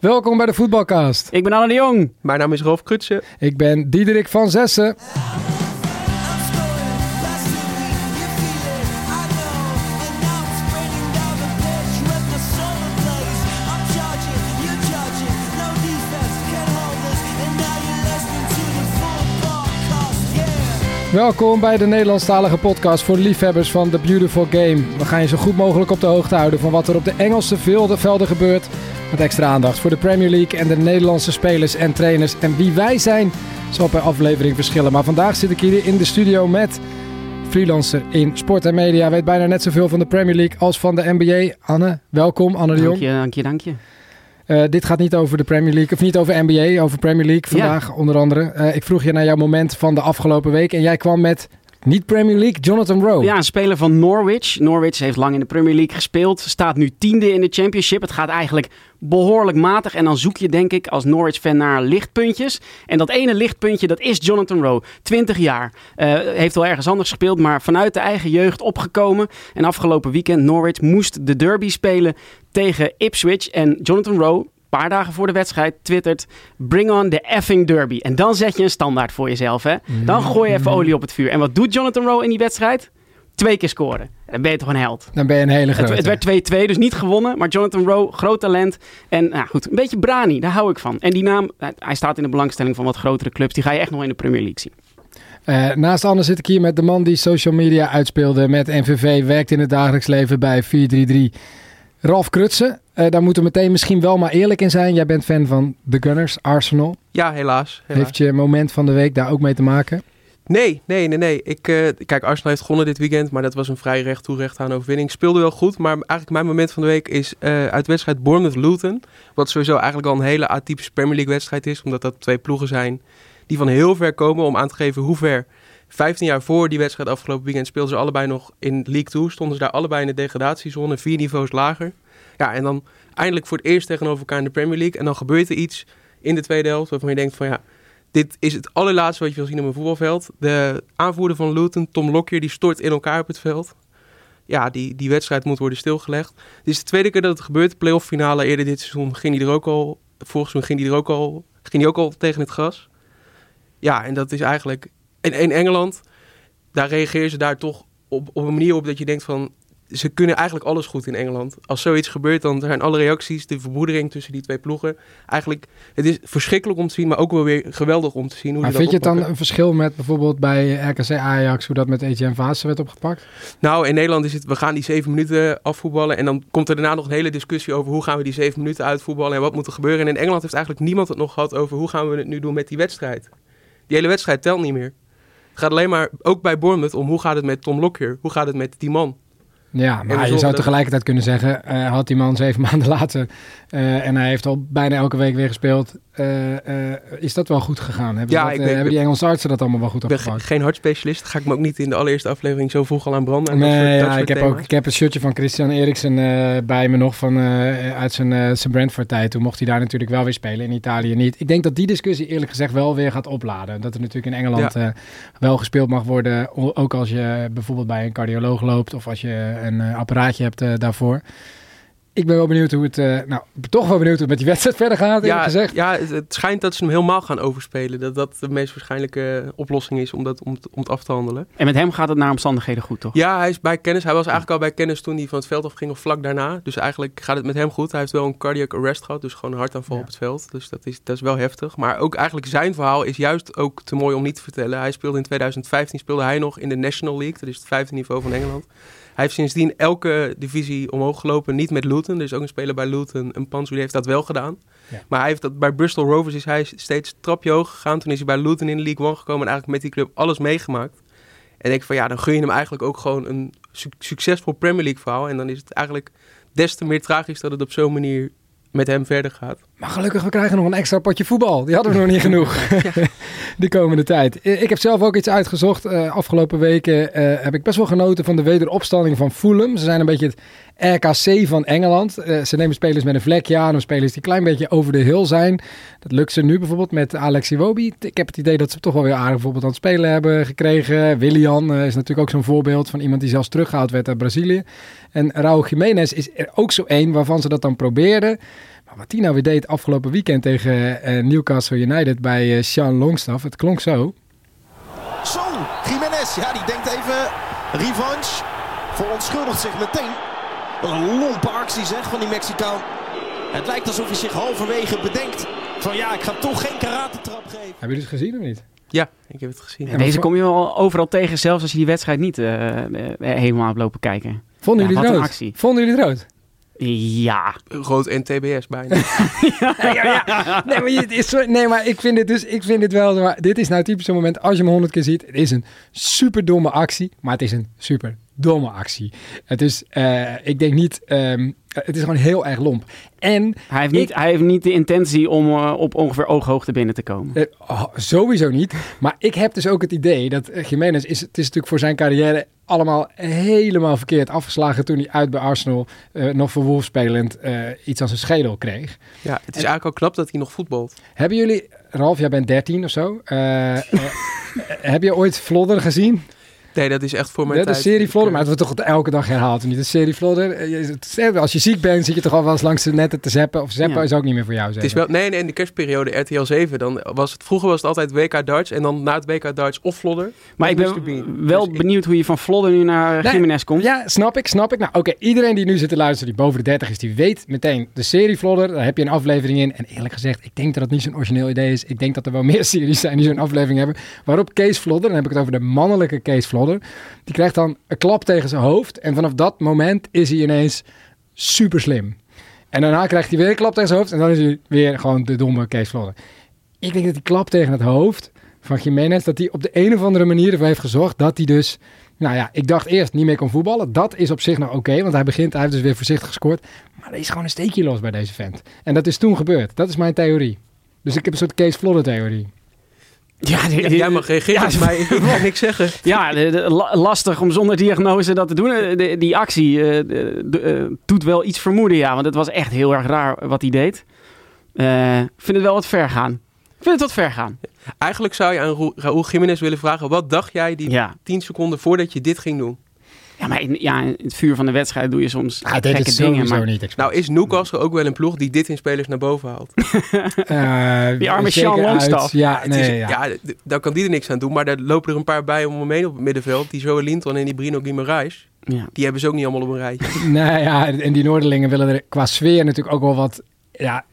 Welkom bij de Voetbalcast. Ik ben Anne de Jong. Mijn naam is Rolf Krutsen. Ik ben Diederik van Zessen. Welkom bij de Nederlandstalige podcast voor liefhebbers van The Beautiful Game. We gaan je zo goed mogelijk op de hoogte houden van wat er op de Engelse velden gebeurt. Met extra aandacht voor de Premier League en de Nederlandse spelers en trainers. En wie wij zijn, zal per aflevering verschillen. Maar vandaag zit ik hier in de studio met freelancer in sport en media. Weet bijna net zoveel van de Premier League als van de NBA. Anne, welkom. Anne de Jong. Dank je, dank je, dank je. Uh, dit gaat niet over de Premier League, of niet over NBA, over Premier League vandaag ja. onder andere. Uh, ik vroeg je naar jouw moment van de afgelopen week en jij kwam met niet Premier League, Jonathan Rowe. Ja, een speler van Norwich. Norwich heeft lang in de Premier League gespeeld. Staat nu tiende in de Championship. Het gaat eigenlijk behoorlijk matig. En dan zoek je denk ik als Norwich-fan naar lichtpuntjes. En dat ene lichtpuntje, dat is Jonathan Rowe. 20 jaar. Uh, heeft wel ergens anders gespeeld, maar vanuit de eigen jeugd opgekomen. En afgelopen weekend, Norwich moest de derby spelen tegen Ipswich. En Jonathan Rowe, paar dagen voor de wedstrijd twittert: Bring on the effing derby. En dan zet je een standaard voor jezelf. Hè? Dan gooi je even olie op het vuur. En wat doet Jonathan Rowe in die wedstrijd? Twee keer scoren. Dan ben je toch een held. Dan ben je een hele grote. Het, het werd 2-2, dus niet gewonnen. Maar Jonathan Rowe, groot talent. En nou goed, een beetje brani, daar hou ik van. En die naam, hij staat in de belangstelling van wat grotere clubs. Die ga je echt nog in de Premier League zien. Uh, naast Anne zit ik hier met de man die social media uitspeelde met NVV, werkt in het dagelijks leven bij 433. Ralf Krutsen, uh, daar moeten we meteen misschien wel maar eerlijk in zijn. Jij bent fan van de Gunners, Arsenal. Ja, helaas, helaas. Heeft je moment van de week daar ook mee te maken? Nee, nee, nee, nee. Ik, uh, kijk, Arsenal heeft gewonnen dit weekend, maar dat was een vrij recht toe recht aan overwinning. Speelde wel goed, maar eigenlijk mijn moment van de week is uh, uit de wedstrijd Bournemouth-Luton. Wat sowieso eigenlijk al een hele atypische Premier League wedstrijd is, omdat dat twee ploegen zijn die van heel ver komen om aan te geven hoe ver 15 jaar voor die wedstrijd afgelopen weekend speelden ze allebei nog in League 2. Stonden ze daar allebei in de degradatiezone, vier niveaus lager. Ja, en dan eindelijk voor het eerst tegenover elkaar in de Premier League. En dan gebeurt er iets in de tweede helft waarvan je denkt van ja, dit is het allerlaatste wat je wil zien op een voetbalveld. De aanvoerder van Luton, Tom Lockyer, die stort in elkaar op het veld. Ja, die, die wedstrijd moet worden stilgelegd. Dit is de tweede keer dat het gebeurt. De playoff finale eerder dit seizoen ging hij er ook al. Vorig seizoen ging hij er ook al, ging hij ook al tegen het gras. Ja, en dat is eigenlijk in, in Engeland, daar reageren ze daar toch op, op een manier op dat je denkt van... Ze kunnen eigenlijk alles goed in Engeland. Als zoiets gebeurt, dan zijn alle reacties, de verbroedering tussen die twee ploegen. Eigenlijk, het is verschrikkelijk om te zien, maar ook wel weer geweldig om te zien. Hoe maar vind je het dan een verschil met bijvoorbeeld bij RKC Ajax, hoe dat met Etienne Vaassen werd opgepakt? Nou, in Nederland is het, we gaan die zeven minuten afvoetballen. En dan komt er daarna nog een hele discussie over hoe gaan we die zeven minuten uitvoetballen en wat moet er gebeuren. En in Engeland heeft eigenlijk niemand het nog gehad over hoe gaan we het nu doen met die wedstrijd. Die hele wedstrijd telt niet meer. Het gaat alleen maar, ook bij Bournemouth, om hoe gaat het met Tom Lockyer? Hoe gaat het met die man? Ja, maar je zou tegelijkertijd kunnen zeggen, uh, had die man zeven maanden later uh, en hij heeft al bijna elke week weer gespeeld, uh, is dat wel goed gegaan? Hebben, ja, dat, ben, hebben die Engelse artsen dat allemaal wel goed opgepakt? Ik ben geen hartspecialist, ga ik me ook niet in de allereerste aflevering zo vroeg al aan branden. Nee, soort, ja, ik, heb ook, ik heb een shirtje van Christian Eriksen bij me nog van, uit zijn, zijn Brentford tijd. Toen mocht hij daar natuurlijk wel weer spelen, in Italië niet. Ik denk dat die discussie eerlijk gezegd wel weer gaat opladen. Dat er natuurlijk in Engeland ja. wel gespeeld mag worden, ook als je bijvoorbeeld bij een cardioloog loopt of als je een apparaatje hebt daarvoor. Ik ben wel benieuwd hoe het, uh, nou, toch wel benieuwd hoe het met die wedstrijd verder gaat, ja, gezegd. Ja, het, het, schijnt dat ze hem helemaal gaan overspelen. Dat dat de meest waarschijnlijke oplossing is om, dat, om, om het af te handelen. En met hem gaat het naar omstandigheden goed, toch? Ja, hij is bij kennis. Hij was eigenlijk al bij kennis toen hij van het veld af ging of vlak daarna. Dus eigenlijk gaat het met hem goed. Hij heeft wel een cardiac arrest gehad, dus gewoon een hartaanval ja. op het veld. Dus dat is, dat is wel heftig. Maar ook eigenlijk zijn verhaal is juist ook te mooi om niet te vertellen. Hij speelde in 2015 speelde hij nog in de National League. Dat is het vijfde niveau van Engeland. Hij heeft sindsdien elke divisie omhoog gelopen. Niet met Luton. Er is ook een speler bij Luton, een Pansu, die heeft dat wel gedaan. Ja. Maar hij heeft dat, bij Bristol Rovers is hij steeds trapje hoog gegaan. Toen is hij bij Luton in de League One gekomen. En eigenlijk met die club alles meegemaakt. En ik van ja, dan gun je hem eigenlijk ook gewoon een su succesvol Premier League verhaal. En dan is het eigenlijk des te meer tragisch dat het op zo'n manier met hem verder gaat. Maar gelukkig, we krijgen nog een extra potje voetbal. Die hadden we nog niet genoeg. de komende tijd. Ik heb zelf ook iets uitgezocht. Uh, afgelopen weken uh, heb ik best wel genoten van de wederopstanding van Fulham. Ze zijn een beetje het RKC van Engeland. Uh, ze nemen spelers met een vlekje aan. Of spelers die een klein beetje over de hill zijn. Dat lukt ze nu bijvoorbeeld met Alex Iwobi. Ik heb het idee dat ze toch wel weer aardig bijvoorbeeld aan het spelen hebben gekregen. Willian is natuurlijk ook zo'n voorbeeld van iemand die zelfs teruggehaald werd uit Brazilië. En Raúl Jiménez is er ook zo één waarvan ze dat dan probeerden. Maar wat hij nou weer deed afgelopen weekend tegen eh, Newcastle United bij eh, Sean Longstaff, het klonk zo. Zo, Jiménez, ja, die denkt even revanche. Verontschuldigt zich meteen. Wat een lompe actie zeg van die Mexicaan. Het lijkt alsof hij zich halverwege bedenkt van ja, ik ga toch geen karate-trap geven. Hebben jullie het gezien of niet? Ja, ik heb het gezien. En deze kom je wel overal tegen, zelfs als je die wedstrijd niet eh, helemaal hebt lopen kijken. Vonden Ja, jullie het rood? actie. Vonden jullie het rood? Ja. Rood en TBS bijna. ja, ja. Nee, maar, je, het is nee, maar ik vind dit dus, ik vind dit wel, maar dit is nou typisch zo'n moment, als je hem honderd keer ziet, het is een super domme actie, maar het is een super domme actie. Het is, eh, ik denk niet, ehm, het is gewoon heel erg lomp. En Hij heeft, niet, hij heeft niet de intentie om eh, op ongeveer ooghoogte binnen te komen. Eh, oh, sowieso niet. Maar ik heb dus ook het idee dat Jiménez is, het is natuurlijk voor zijn carrière allemaal helemaal verkeerd afgeslagen toen hij uit bij Arsenal eh, nog voor Wolves spelend eh, iets aan zijn schedel kreeg. Ja, het is eigenlijk al knap dat hij nog voetbalt. Hebben jullie, Ralf, jij bent 13 of zo. heb je ooit Vlodder gezien? Nee, dat is echt voor mijn De, de tijd. serie Ik, Vlodder, eh, maar het wordt toch elke dag herhaald. Niet de serie Vlodder. eh, het- Als je ziek bent, zit je toch al wel eens langs de netten te zappen. Of zappen Ja. is ook niet meer voor jou. Het is wel, nee, nee, in de kerstperiode RTL 7, dan was het, vroeger was het altijd WK darts en dan na het WK darts of Vlodder. Maar ik ben wel Dus ik- benieuwd hoe je van Vlodder nu naar Nee, Jiménez komt. Ja, snap ik, snap ik. Nou, oké, iedereen die nu zit te luisteren, die boven de 30 is, die weet meteen de serie Vlodder. Daar heb je een aflevering in. En eerlijk gezegd, ik denk dat het niet zo'n origineel idee is. Ik denk dat er wel meer series zijn die zo'n aflevering hebben. Waarop Kees Vlodder, dan heb ik het over de mannelijke Kees Die krijgt dan een klap tegen zijn hoofd. En vanaf dat moment is hij ineens super slim. En daarna krijgt hij weer een klap tegen zijn hoofd. En dan is hij weer gewoon de domme Kees Vlodder. Ik denk dat die klap tegen het hoofd van Jiménez, dat hij op de een of andere manier ervoor heeft gezorgd dat hij dus nou ja, ik dacht eerst niet meer kon voetballen. Dat is op zich nog oké, want hij begint, hij heeft dus weer voorzichtig gescoord. Maar er is gewoon een steekje los bij deze vent. En dat is toen gebeurd. Dat is mijn theorie. Dus ik heb een soort Kees Vlodder theorie. Ja, de- Ja, de- jij mag reageren, ja, maar ik kan niks zeggen. Ja, de- lastig om zonder diagnose dat te doen. Eh, die actie eh, eh, doet wel iets vermoeden, ja. Want het was echt heel erg raar wat hij deed. Ik vind het wel wat ver gaan. Ik vind het wat ver gaan. Eigenlijk zou je aan Raúl Jiménez willen vragen, wat dacht jij die Ja, 10 seconden voordat je dit ging doen? Ja maar in, ja, in het vuur van de wedstrijd doe je soms deed gekke het dingen. Maar niet. Nou is Newcastle ook wel een ploeg die dit in spelers naar boven haalt. Eh, Die arme zeker Sean Longstaff. Ja, het nee, is, ja. daar kan die er niks aan doen, maar daar lopen er een paar bij om hem heen op het middenveld. Die Joe Linton en die Bruno Guimaraes, ja. die hebben ze ook niet allemaal op een rijtje. Nee, ja, en die Noorderlingen willen er qua sfeer natuurlijk ook wel wat, ja,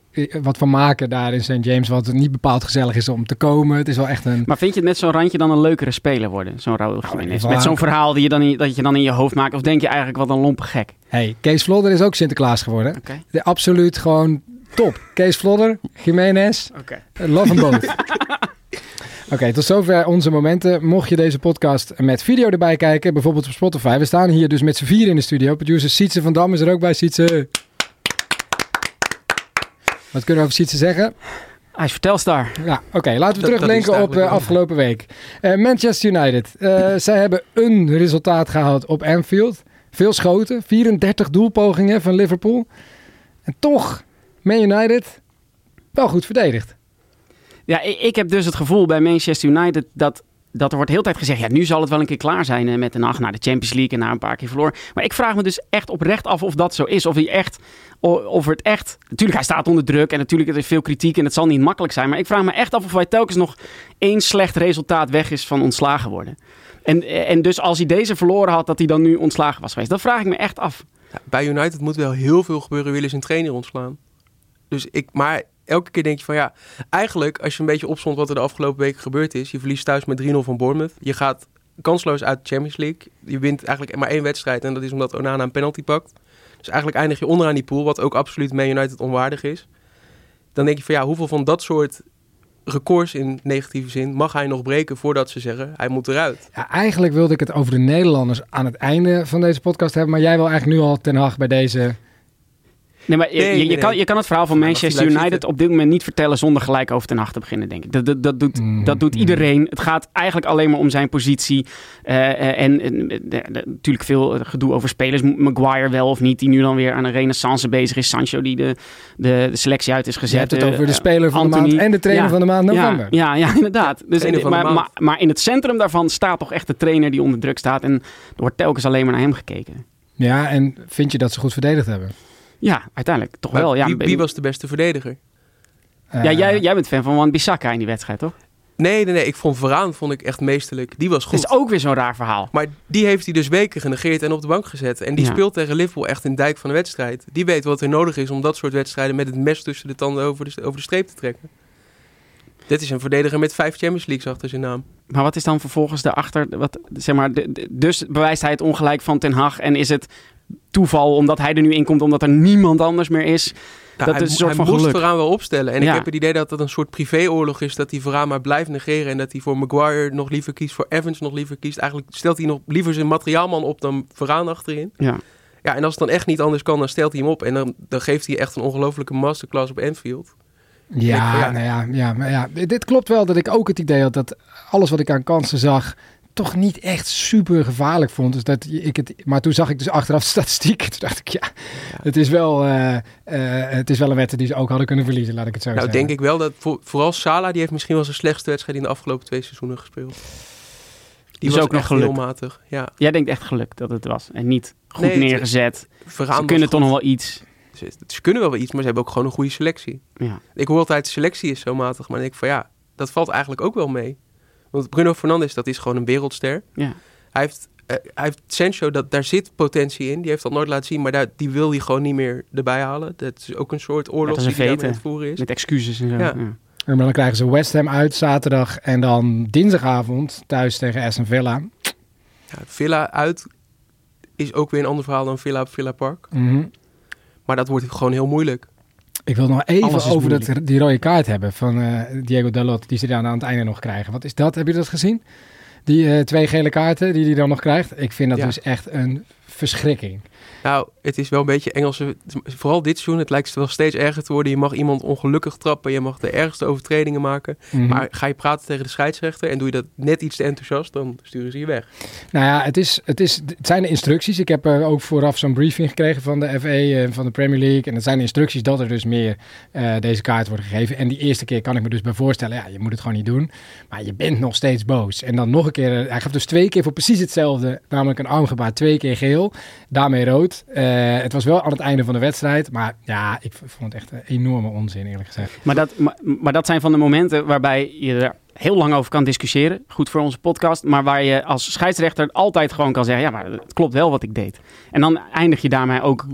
wat van maken daar in St. James. Wat niet bepaald gezellig is om te komen. Het is wel echt een... Maar vind je het met zo'n randje dan een leukere speler worden? Zo'n Raúl Jiménez. even Met zo'n verhaal die je dan in, dat je dan in je hoofd maakt? Of denk je eigenlijk wat een lompe gek? Hey, Kees Vlodder is ook Sinterklaas geworden. Oké. De, absoluut gewoon top. Kees Vlodder, Jiménez, Oké. Eh, Love them both. Oké, tot zover onze momenten. Mocht je deze podcast met video erbij kijken, bijvoorbeeld op Spotify. We staan hier dus met z'n vier in de studio. Producer Sietse van Dam is er ook bij. Sietse. Wat kunnen we over Sietse zeggen? Hij is vertelstar. Ja, oké. laten we Dat- op eh, wel. afgelopen week. Eh, Manchester United. Eh, zij hebben een resultaat gehaald op Anfield. Veel schoten. 34 doelpogingen van Liverpool. En toch, Man United wel goed verdedigd. Ja, ik, ik heb dus het gevoel bij Manchester United dat, dat er wordt heel tijd gezegd... ja, nu zal het wel een keer klaar zijn met de nacht naar de Champions League... en na een paar keer verloren. Maar ik vraag me dus echt oprecht af of dat zo is. Of, hij echt, of het echt... Natuurlijk, hij staat onder druk en natuurlijk er is veel kritiek... en het zal niet makkelijk zijn. Maar ik vraag me echt af of hij telkens nog één slecht resultaat weg is van ontslagen worden. En, en dus als hij deze verloren had, dat hij dan nu ontslagen was geweest. Dat vraag ik me echt af. Bij United moet wel heel veel gebeuren, willen ze een trainer ontslaan. Dus ik, maar elke keer denk je van ja, eigenlijk als je een beetje opzond wat er de afgelopen weken gebeurd is. Je verliest thuis met 3-0 van Bournemouth. Je gaat kansloos uit de Champions League. Je wint eigenlijk maar één wedstrijd en dat is omdat Onana een penalty pakt. Dus eigenlijk eindig je onderaan die pool, wat ook absoluut Man United onwaardig is. Dan denk je van ja, hoeveel van dat soort records in negatieve zin mag hij nog breken voordat ze zeggen hij moet eruit. Ja, eigenlijk wilde ik het over de Nederlanders aan het einde van deze podcast hebben. Maar jij wil eigenlijk nu al ten Hag bij deze... Nee, maar je, Nee, je, je nee, kan, je kan het verhaal van Manchester United op dit moment niet vertellen zonder gelijk over ten acht te beginnen, denk ik. Dat, dat, dat, doet, Mm, dat doet mm. iedereen. Het gaat eigenlijk alleen maar om zijn positie. Eh, eh, en en, eh, natuurlijk veel gedoe over spelers. Maguire wel of niet, die nu dan weer aan een renaissance bezig is. Sancho die de, de, de selectie uit is Je gezet. hebt het over de speler van de maand en de trainer Ja, van de maand november. Ja, ja, ja inderdaad. Dus, de maar, maand. maar, maar in het centrum daarvan staat toch echt de trainer die onder druk staat. En er wordt telkens alleen maar naar hem gekeken. Ja, en vind je dat ze goed verdedigd hebben? Ja, uiteindelijk toch Maar wel. Ja, wie, wie was de beste verdediger? ja Eh, jij, jij bent fan van Wan Bissaka in die wedstrijd, toch? Nee, nee, nee. Ik vond Varaan vond ik echt meesterlijk. Die was Het goed. is ook weer zo'n raar verhaal. Maar die heeft hij dus weken genegeerd en op de bank gezet. En die Ja. speelt tegen Liverpool echt een dijk van de wedstrijd. Die weet wat er nodig is om dat soort wedstrijden met het mes tussen de tanden over de, over de streep te trekken. Dit is een verdediger met vijf Champions Leagues achter zijn naam. Maar wat is dan vervolgens daarachter? Wat, zeg maar, de- de- dus bewijst hij het ongelijk van Ten Hag en is het toeval omdat hij er nu in komt omdat er niemand anders meer is? Nou, Dat hij is een soort hij van moest geluk. Varaan wel opstellen. En Ja. ik heb het idee dat dat een soort privéoorlog is. Dat hij Varaan maar blijft negeren. En dat hij voor Maguire nog liever kiest. Voor Evans nog liever kiest. Eigenlijk stelt hij nog liever zijn materiaalman op dan Varaan achterin. Ja. Ja, en als het dan echt niet anders kan, dan stelt hij hem op. En dan, dan geeft hij echt een ongelofelijke masterclass op Anfield. Ja, Ik- ja. Nou ja, ja, maar ja, dit klopt wel dat ik ook het idee had dat alles wat ik aan kansen zag toch niet echt super gevaarlijk vond. Dus dat ik het, maar toen zag ik dus achteraf de statistiek. Toen dacht ik, ja, het is wel, eh, eh, het is wel een wedstrijd die ze ook hadden kunnen verliezen, laat ik het zo Nou, zeggen. denk ik wel dat voor, vooral Salah, die heeft misschien wel zijn slechtste wedstrijd in de afgelopen twee seizoenen gespeeld. Die Dus was ook nog echt heel geluk. matig. Ja, Jij denkt echt geluk dat het was en niet goed Nee, neergezet. Ze kunnen toch nog wel iets. Ze, ze kunnen wel wel iets, maar ze hebben ook gewoon een goede selectie. Ja. Ik hoor altijd, de selectie is zo matig. Maar dan denk ik van ja, dat valt eigenlijk ook wel mee. Want Bruno Fernandes, dat is gewoon een wereldster. Ja. Hij heeft, eh, hij heeft Sancho, dat, daar zit potentie in. Die heeft dat nooit laten zien, maar daar, die wil hij gewoon niet meer erbij halen. Dat is ook een soort oorlog dat is een die hij aan het voeren is. Met excuses en zo. Ja. Ja. En dan krijgen ze West Ham uit zaterdag en dan dinsdagavond thuis tegen Aston Villa. Ja, Villa uit is ook weer een ander verhaal dan Villa op Villa Park. Mhm. Maar dat wordt gewoon heel moeilijk. Ik wil nog even over dat, die rode kaart hebben van eh, Diego Dalot, die ze dan aan het einde nog krijgen. Wat is dat? Heb je dat gezien? Die eh, twee gele kaarten die hij dan nog krijgt. Ik vind dat Ja. dus echt een verschrikking. Nou, het is wel een beetje Engelse... Vooral dit seizoen, het lijkt wel steeds erger te worden. Je mag iemand ongelukkig trappen. Je mag de ergste overtredingen maken. Mhm. Maar ga je praten tegen de scheidsrechter... en doe je dat net iets te enthousiast... dan sturen ze je weg. Nou ja, het, is, het, is, het zijn de instructies. Ik heb eh, ook vooraf zo'n briefing gekregen van de FA en van de Premier League. En het zijn de instructies dat er dus meer eh, deze kaart wordt gegeven. En die eerste keer kan ik me dus bij voorstellen, ja, je moet het gewoon niet doen. Maar je bent nog steeds boos. En dan nog een keer, eh, hij gaf dus twee keer voor precies hetzelfde, namelijk een armgebaar, twee keer geel. Daarmee rood. Eh, het was wel aan het einde van de wedstrijd. Maar ja, ik vond het echt een enorme onzin, eerlijk gezegd. Maar, dat, maar, maar dat zijn van de momenten waarbij je er heel lang over kan discussiëren. Goed voor onze podcast. Maar waar je als scheidsrechter altijd gewoon kan zeggen... ja, maar het klopt wel wat ik deed. En dan eindig je daarmee ook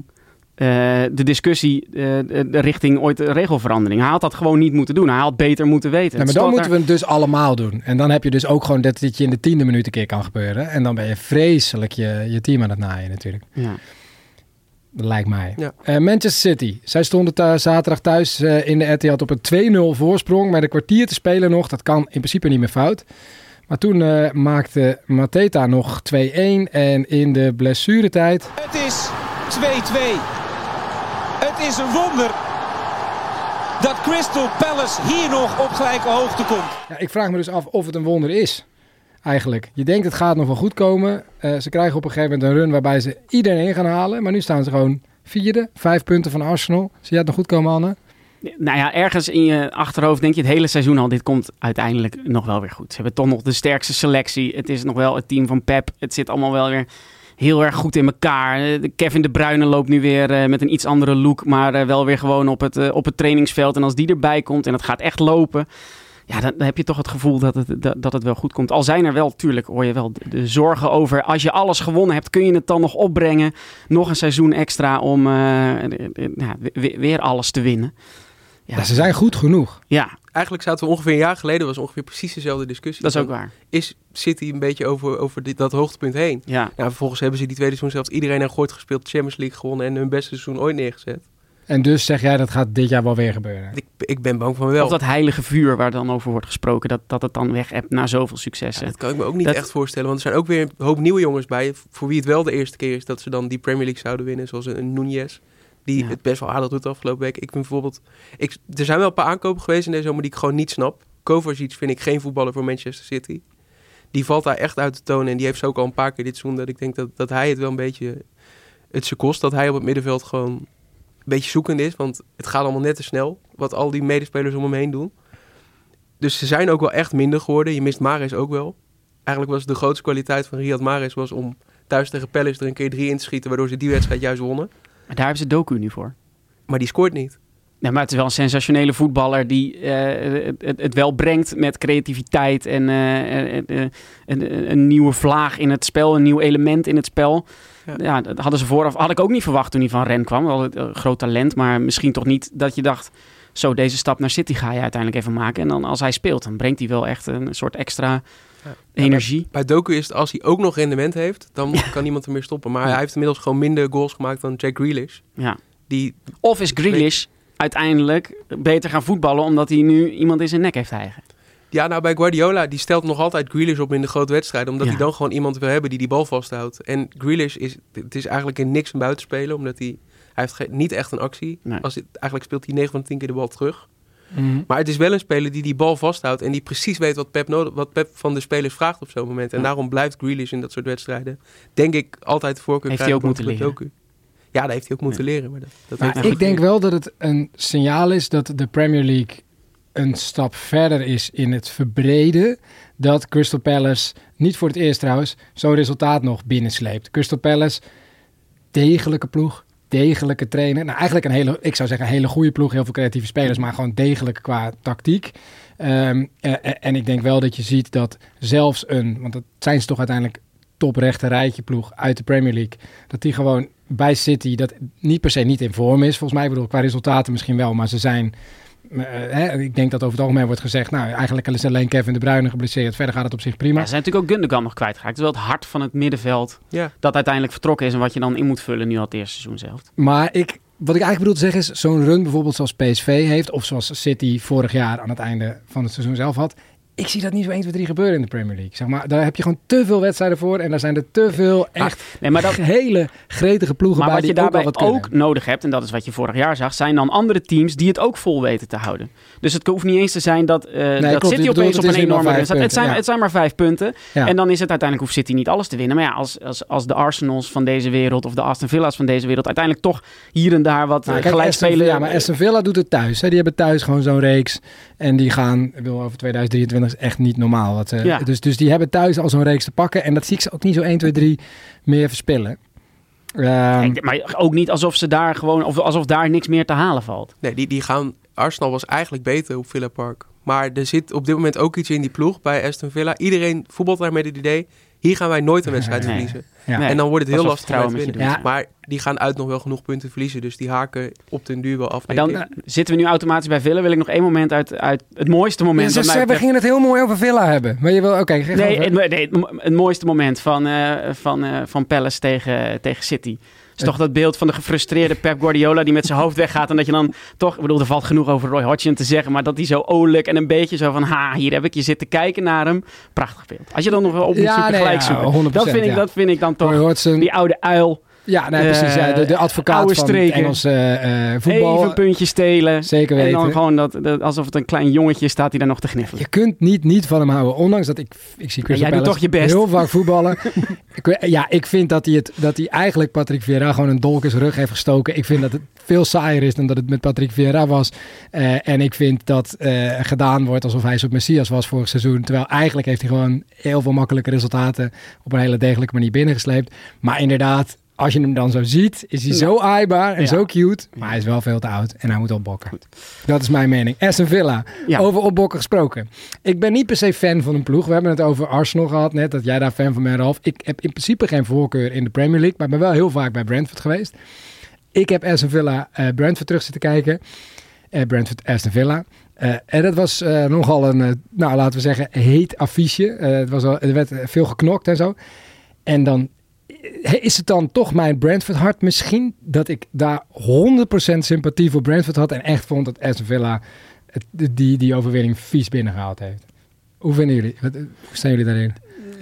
eh, de discussie eh, de- de richting ooit de regelverandering. Hij had dat gewoon niet moeten doen. Hij had beter moeten weten. Ja, Het maar dan moeten we het dus allemaal doen. En dan heb je dus ook gewoon dat dit je in de tiende minuut een keer kan gebeuren. En dan ben je vreselijk je, je team aan het naaien natuurlijk. Ja. Lijkt mij. Ja. Eh, Manchester City. Zij stonden zaterdag thuis eh, in de Etihad op een 2-0 voorsprong. Met een kwartier te spelen nog. Dat kan in principe niet meer fout. Maar toen eh, maakte Mateta nog 2-1. En in de blessuretijd... Het is 2-2. Het is een wonder dat Crystal Palace hier nog op gelijke hoogte komt. Ja, ik vraag me dus af of het een wonder is. Eigenlijk. Je denkt het gaat nog wel goed komen. Eh, ze krijgen op een gegeven moment een run waarbij ze iedereen gaan halen. Maar nu staan ze gewoon vierde. Vijf punten van Arsenal. Zie jij het nog goed komen, Anne? Nou ja, ergens in je achterhoofd denk je het hele seizoen al... dit komt uiteindelijk nog wel weer goed. Ze hebben toch nog de sterkste selectie. Het is nog wel het team van Pep. Het zit allemaal wel weer heel erg goed in elkaar. Eh, Kevin De Bruyne loopt nu weer eh, met een iets andere look... maar eh, wel weer gewoon op het, op het trainingsveld. En als die erbij komt en het gaat echt lopen... Ja, dan, dan heb je toch het gevoel dat het, dat, dat het wel goed komt. Al zijn er wel, tuurlijk hoor je wel de, de zorgen over... als je alles gewonnen hebt, kun je het dan nog opbrengen? Nog een seizoen extra om weer alles te winnen. Ja. Ja, ze zijn goed genoeg. Ja, Eigenlijk zaten we ongeveer een jaar geleden... was ongeveer precies dezelfde discussie. dat is ook waar. Is City een beetje over, over dit, dat hoogtepunt heen? Ja. Ja, vervolgens hebben ze die tweede seizoen zelfs iedereen aan gooit gespeeld... Champions League gewonnen en hun beste seizoen ooit neergezet. En dus zeg jij dat gaat dit jaar wel weer gebeuren. Ik, ik ben bang van wel. Of dat heilige vuur waar dan over wordt gesproken, dat, dat het dan weg hebt na zoveel Ja, successen. dat kan ik me ook niet Dat- echt voorstellen. Want er zijn ook weer een hoop nieuwe jongens bij. Voor wie het wel de eerste keer is dat ze dan die Premier League zouden winnen. Zoals een Nunez. Die Ja. het best wel aardig doet de afgelopen week. Ik vind bijvoorbeeld... Ik, er zijn wel een paar aankopen geweest in deze zomer die ik gewoon niet snap. Kovacic vind ik geen voetballer voor Manchester City. Die valt daar echt uit de toon. En die heeft ze ook al een paar keer dit seizoen. Dat ik denk dat, dat hij het wel een beetje... Het ze kost dat hij op het middenveld gewoon een beetje zoekend is. Want het gaat allemaal net te snel. Wat al die medespelers om hem heen doen. Dus ze zijn ook wel echt minder geworden. Je mist Mares ook wel. Eigenlijk was de grootste kwaliteit van Riyad Mahrez was om thuis tegen Palace er een keer drie in te schieten, waardoor ze die wedstrijd juist wonnen. Maar daar hebben ze Doku nu voor. Maar die scoort niet. Nee, maar het is wel een sensationele voetballer die eh, het, het, wel brengt met creativiteit en uh, uh, een, een, nieuwe vlaag in het spel, een nieuw element in het spel. Ja. ja. dat hadden ze vooraf. Had ik ook niet verwacht toen hij van Ren kwam. Wel een groot talent, maar misschien toch niet dat je dacht. Zo, deze stap naar City ga je uiteindelijk even maken. En dan als hij speelt, dan brengt hij wel echt een soort extra ja. energie. Bij, bij, Doku is het als hij ook nog rendement heeft, dan kan niemand hem meer stoppen. Maar hij heeft inmiddels gewoon minder goals gemaakt dan Jack Grealish. Ja. Die of is Grealish uiteindelijk beter gaan voetballen omdat hij nu iemand in zijn nek heeft hijgen. Ja, nou bij Guardiola, die stelt nog altijd Grealish op in de grote wedstrijden. Omdat hij dan gewoon iemand wil hebben die die bal vasthoudt. En Grealish is, het is eigenlijk in niks een buitenspelen. Omdat hij, hij heeft niet echt een actie. Nee. Als het, eigenlijk speelt hij 9 van de 10 keer de bal terug. Mm -hmm. Maar het is wel een speler die die bal vasthoudt. En die precies weet wat Pep, nodig, wat Pep van de spelers vraagt op zo'n moment. En ja. daarom blijft Grealish in dat soort wedstrijden. Denk ik altijd voor Heeft hij ook moeten leren. Ja, dat heeft hij ook moeten leren. Maar, dat, dat maar ik denk wel dat het een signaal is dat de Premier League een stap verder is in het verbreden. Dat Crystal Palace, niet voor het eerst trouwens, zo'n resultaat nog binnensleept. Crystal Palace, degelijke ploeg, degelijke trainer. Nou, eigenlijk een hele, ik zou zeggen, een hele goede ploeg. Heel veel creatieve spelers, maar gewoon degelijk qua tactiek. Um, en ik denk wel dat je ziet dat zelfs een, want dat zijn ze toch uiteindelijk toprechte rijtje ploeg uit de Premier League. Dat die gewoon bij City, dat niet per se niet in vorm is. Volgens mij bedoel ik qua resultaten misschien wel, maar ze zijn... Uh, hè, ik denk dat over het algemeen wordt gezegd, nou eigenlijk is alleen Kevin De Bruyne geblesseerd. Verder gaat het op zich prima. Ja, ze zijn natuurlijk ook Gundogan nog kwijtgeraakt. Het is wel het hart van het middenveld ja. dat uiteindelijk vertrokken is en wat je dan in moet vullen nu al het eerste seizoen zelf. Maar ik, wat ik eigenlijk bedoel te zeggen is, zo'n run bijvoorbeeld zoals PSV heeft, of zoals City vorig jaar aan het einde van het seizoen zelf had, ik zie dat niet zo 1, 2, 3 gebeuren in de Premier League. Zeg maar, daar heb je gewoon te veel wedstrijden voor. En daar zijn er te veel echt nee, maar dat, hele gretige ploegen maar bij. wat je daarbij ook, ook nodig hebt, en dat is wat je vorig jaar zag, zijn dan andere teams die het ook vol weten te houden. Dus het hoeft niet eens te zijn dat, uh, nee, dat klopt, City opeens op een enorme staat. Het zijn, ja. het zijn maar vijf punten. Ja. En dan is het uiteindelijk, hoeft City niet alles te winnen. Maar ja, als, als, als de Arsenals van deze wereld of de Aston Villa's van deze wereld uiteindelijk toch hier en daar wat nou, gelijk spelen. Ja, maar Aston Villa doet het thuis. Hè. Die hebben thuis gewoon zo'n reeks. En die gaan, ik wil over 2023 is echt niet normaal. Wat, uh, ja. dus, dus die hebben thuis al zo'n reeks te pakken. En dat zie ik ze ook niet zo 1, 2, 3 meer verspillen. Um, nee, maar ook niet alsof ze daar gewoon, of alsof daar niks meer te halen valt. Nee, die, die gaan. Arsenal was eigenlijk beter op Villa Park. Maar er zit op dit moment ook iets in die ploeg bij Aston Villa. Iedereen voetbalt daar met het idee. Hier gaan wij nooit een wedstrijd nee. verliezen. Ja. Nee, en dan wordt het heel lastig om te winnen. Ja. Maar die gaan uit nog wel genoeg punten verliezen. Dus die haken op den duur wel af. Maar dan uh, zitten we nu automatisch bij Villa. Wil ik nog één moment uit, uit het mooiste moment. Ja, dus, we gingen het heel mooi over Villa hebben. Maar je wil, oké. Okay, nee, het, nee, het, het, mooiste moment van, uh, van, uh, van Palace tegen, tegen City is toch dat beeld van de gefrustreerde Pep Guardiola die met zijn hoofd weggaat. En dat je dan toch, ik bedoel, er valt genoeg over Roy Hodgson te zeggen. Maar dat hij zo olijk en een beetje zo van, ha, hier heb ik je zitten kijken naar hem. Prachtig beeld. Als je dan nog wel op moet ja, zoeken, nee, gelijk ja, zoeken. dat, vind ik, ja. dat vind ik dan toch, die oude uil. Ja, nee, precies. Ja, de, de advocaat van streken. Engelse uh, voetbal. Even een puntje stelen. Zeker weten. En dan gewoon dat, dat, alsof het een klein jongetje staat die daar nog te gniffelen. Je kunt niet, niet van hem houden. Ondanks dat ik, ik zie Chris Jij doet toch je best. heel vaak voetballen. ik, ja, ik vind dat hij, het, dat hij eigenlijk Patrick Vieira gewoon een dolk in zijn rug heeft gestoken. Ik vind dat het veel saaier is dan dat het met Patrick Vieira was. Uh, en ik vind dat uh, gedaan wordt alsof hij zo'n Messias was vorig seizoen. Terwijl eigenlijk heeft hij gewoon heel veel makkelijke resultaten op een hele degelijke manier binnengesleept. Maar inderdaad, als je hem dan zo ziet, is hij zo aaibaar en ja. zo cute. Maar hij is wel veel te oud en hij moet opbokken. Goed. Dat is mijn mening. Aston Villa, ja. over opbokken gesproken. Ik ben niet per se fan van een ploeg. We hebben het over Arsenal gehad net, dat jij daar fan van bent, Ralf. Ik heb in principe geen voorkeur in de Premier League, maar ik ben wel heel vaak bij Brentford geweest. Ik heb Aston Villa uh, Brentford terug zitten kijken. Uh, Brentford Aston Villa. Uh, en dat was nogal een, nou laten we zeggen, heet affiche. het was al, er werd veel geknokt en zo. En dan is het dan toch mijn Brentford hart misschien dat ik daar 100% sympathie voor Brentford had en echt vond dat Aston Villa het, die, die overwinning vies binnengehaald heeft. Hoe vinden jullie? Wat, hoe staan jullie daarin?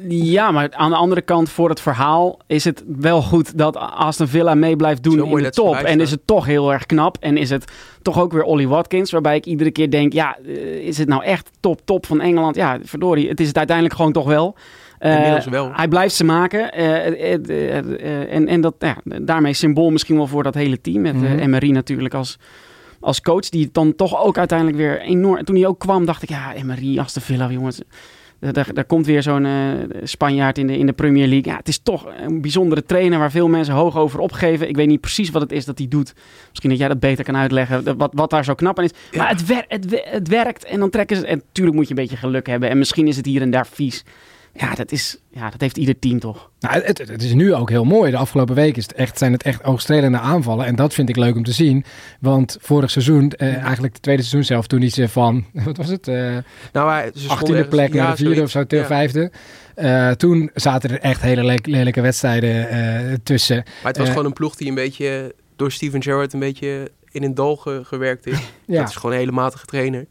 Ja, maar aan de andere kant voor het verhaal is het wel goed dat Aston Villa mee blijft doen in de top. En is het toch heel erg knap. En is het toch ook weer Ollie Watkins, waarbij ik iedere keer denk, ja, is het nou echt top, top van Engeland? Ja, verdorie, het is het uiteindelijk gewoon toch wel. Wel. Hij blijft ze maken. Uh, uh, en en dat, ja, daarmee symbool misschien wel voor dat hele team. Met mm -hmm. Emery natuurlijk als, als coach. Die dan toch ook uiteindelijk weer enorm... Toen hij ook kwam dacht ik, ja, Emery, Aston Villa, jongens Daar, daar komt weer zo'n uh, Spanjaard in de, in de Premier League. Ja, het is toch een bijzondere trainer waar veel mensen hoog over opgeven. Ik weet niet precies wat het is dat hij doet. Misschien dat jij dat beter kan uitleggen, wat, wat daar zo knap aan is. Maar het, wer het, het werkt en dan trekken ze... En natuurlijk moet je een beetje geluk hebben. En misschien is het hier en daar vies. Ja, dat, is, ja, dat heeft ieder team toch. Nou, het, het, is nu ook heel mooi. De afgelopen weken is het echt, zijn het echt oogstrelende aanvallen. En dat vind ik leuk om te zien. Want vorig seizoen, eh, eigenlijk het tweede seizoen zelf, toen ze van, wat was het? Uh, nou, hij, ze 18e plek naar de vierde of zo, ter vijfde. Uh, toen zaten er echt hele le lelijke wedstrijden uh, tussen. Maar het was gewoon een ploeg die een beetje door Steven Gerrard een beetje in een dal ge gewerkt is. ja. Dat is gewoon een hele matige trainer.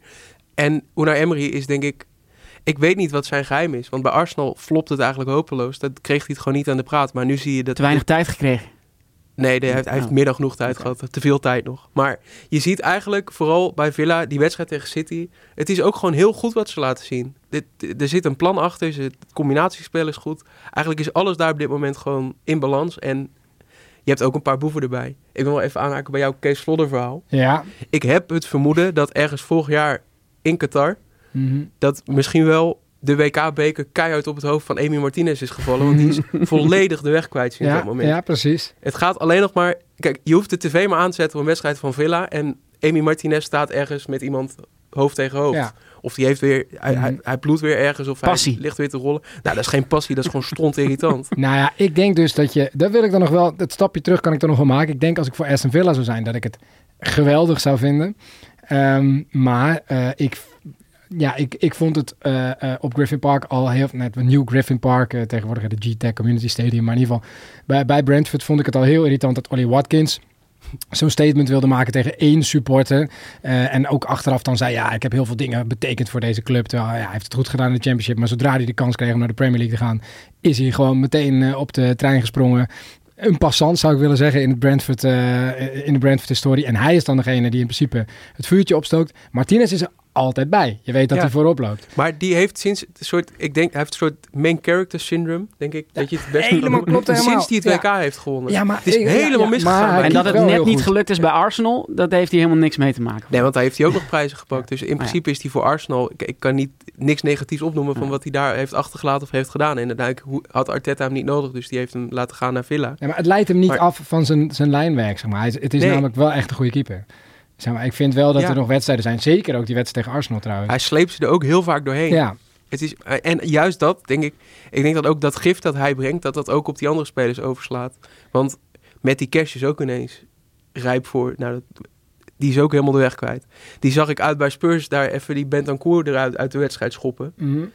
En Unai Emery is denk ik ik weet niet wat zijn geheim is. Want bij Arsenal flopt het eigenlijk hopeloos. Dat kreeg hij het gewoon niet aan de praat. Maar nu zie je dat... Te weinig tijd gekregen. Nee, hij heeft, hij heeft meer dan genoeg tijd gehad. Te veel tijd nog. Maar je ziet eigenlijk, vooral bij Villa, die wedstrijd tegen City. Het is ook gewoon heel goed wat ze laten zien. Dit, er zit een plan achter. Het combinatiespel is goed. Eigenlijk is alles daar op dit moment gewoon in balans. En je hebt ook een paar boeven erbij. Ik wil wel even aanhaken bij jouw Kees Vlodder verhaal. Ja. Ik heb het vermoeden dat ergens vorig jaar in Qatar Mhm. Dat misschien wel de WK-beker keihard op het hoofd van Emi Martinez is gevallen. Want die is volledig de weg kwijt in ja, dat moment. Ja, precies. Het gaat alleen nog maar... Kijk, je hoeft de tv maar aan te zetten op een wedstrijd van Villa. En Emi Martinez staat ergens met iemand hoofd tegen hoofd. Of die heeft weer, hij, hij, mhm. hij bloedt weer ergens of passie. hij ligt weer te rollen. Nou, dat is geen passie, dat is gewoon stront irritant. nou ja, ik denk dus dat je, dat wil ik dan nog wel, dat stapje terug kan ik dan nog wel maken. Ik denk als ik voor Aston Villa zou zijn, dat ik het geweldig zou vinden. Um, maar uh, ik ja, ik, ik vond het uh, uh, op Griffin Park al heel... Net een nieuw Griffin Park, uh, tegenwoordig de G-Tech Community Stadium. Maar in ieder geval, bij, bij Brentford vond ik het al heel irritant dat Ollie Watkins zo'n statement wilde maken tegen één supporter. en ook achteraf dan zei, ja, ik heb heel veel dingen betekend voor deze club. Terwijl, ja, hij heeft het goed gedaan in de championship. Maar zodra hij de kans kreeg om naar de Premier League te gaan... is hij gewoon meteen op de trein gesprongen een passant zou ik willen zeggen in, het Brentford, in de Brentford-historie. En hij is dan degene die in principe het vuurtje opstookt. Martinez is altijd bij. Je weet dat hij voorop loopt. Maar die heeft sinds een soort, ik denk, hij heeft een soort main character syndrome, denk ik. dat je het best helemaal klopt helemaal. Sinds hij het WK heeft gewonnen. Ja, maar het is helemaal misgegaan. En dat het net niet gelukt is bij Arsenal, dat heeft hij helemaal niks mee te maken. Nee, want hij heeft hij ook nog prijzen gepakt. Dus in principe is hij voor Arsenal, ik, ik, kan niet niks negatiefs opnoemen van wat hij daar heeft achtergelaten of heeft gedaan. En uiteindelijk had Arteta hem niet nodig, dus die heeft hem laten gaan naar Villa. Ja, maar het leidt hem niet af van zijn, zijn lijnwerk, zeg maar. het is namelijk wel echt een goede keeper. Zeg maar, ik vind wel dat er nog wedstrijden zijn. Zeker ook die wedstrijd tegen Arsenal trouwens. Hij sleept ze er ook heel vaak doorheen. Ja. Het is, en juist dat, denk ik. Ik denk dat ook dat gif dat hij brengt, dat dat ook op die andere spelers overslaat. Want met die cash is ook ineens rijp voor. Nou, dat, die is ook helemaal de weg kwijt. Die zag ik uit bij Spurs daar even die Bentancur eruit uit de wedstrijd schoppen. Mm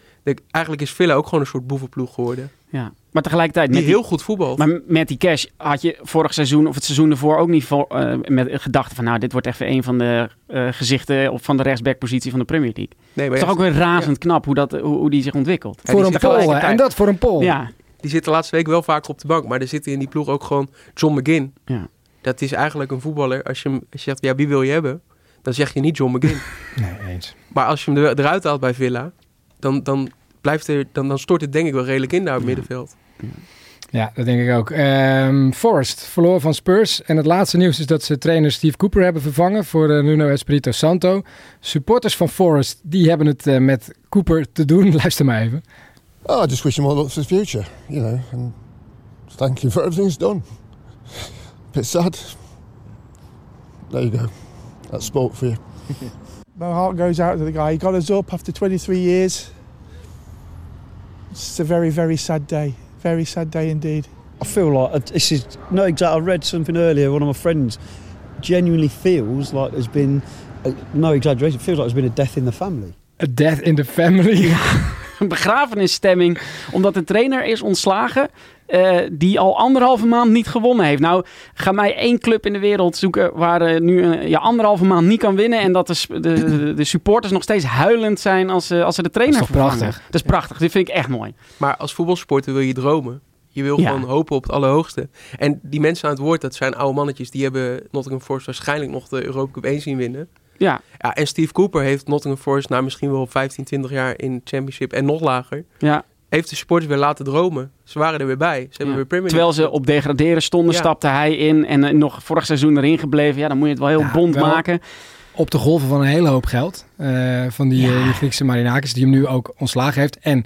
eigenlijk is Villa ook gewoon een soort boevenploeg geworden. Ja, maar tegelijkertijd... Die heel goed voetbal. Maar met die cash had je vorig seizoen of het seizoen ervoor ook niet voor, uh, met gedachte van... nou, dit wordt even een van de uh, gezichten op van de rechtsbackpositie van de Premier League. Nee, maar het is toch ook weer razend knap hoe, dat, hoe, hoe, die zich ontwikkelt. voor een pol, en dat voor een pol. Ja. Die zit de laatste week wel vaker op de bank, maar er zitten in die ploeg ook gewoon John McGinn. Ja. Dat is eigenlijk een voetballer, als je, als je zegt, ja, wie wil je hebben? Dan zeg je niet John McGinn. nee, eens. Maar als je hem eruit haalt bij Villa, dan, dan blijft er, dan, dan stort het denk ik wel redelijk in daar op het middenveld. Ja, dat denk ik ook. Um, Forest verloor van Spurs. En het laatste nieuws is dat ze trainer Steve Cooper hebben vervangen voor uh, Nuno Espirito Santo. Supporters van Forest, die hebben het uh, met Cooper te doen. Luister maar even. Oh, I just wish him all luck for the future, you know. And thank you for everything he's done. Bit sad. There you go. That's sport for you. My heart goes out to the guy. He got us up after 23 years. It's a very, very sad day. Very sad day indeed. I feel like this is no exact. I read something earlier. One of my friends genuinely feels like there's been uh, no exaggeration. It feels like there's been a death in the family. A death in the family. Een begrafenisstemming, omdat de trainer is ontslagen. Uh, die al anderhalve maand niet gewonnen heeft. Nou, ga mij één club in de wereld zoeken waar uh, nu uh, ja, anderhalve maand niet kan winnen. En dat de, de, de supporters nog steeds huilend zijn als, als ze de trainer dat is prachtig. Dat is prachtig. Dit vind ik echt mooi. Maar als voetbalsporter wil je dromen. Je wil gewoon hopen op het allerhoogste. En die mensen aan het woord, dat zijn oude mannetjes. Die hebben Nottingham Forest waarschijnlijk nog de Europa Cup 1 zien winnen. Ja. ja. En Steve Cooper heeft Nottingham Forest na misschien wel 15, 20 jaar in Championship en nog lager. Ja heeft de supporters weer laten dromen. Ze waren er weer bij. Ze hebben weer Premier Terwijl ze op degraderen stonden, stapte hij in en uh, nog vorig seizoen erin gebleven. Ja, dan moet je het wel heel bond maken. op de golven van een hele hoop geld. eh, van die, Ja. eh, die Griekse Marinakis, die hem nu ook ontslagen heeft. En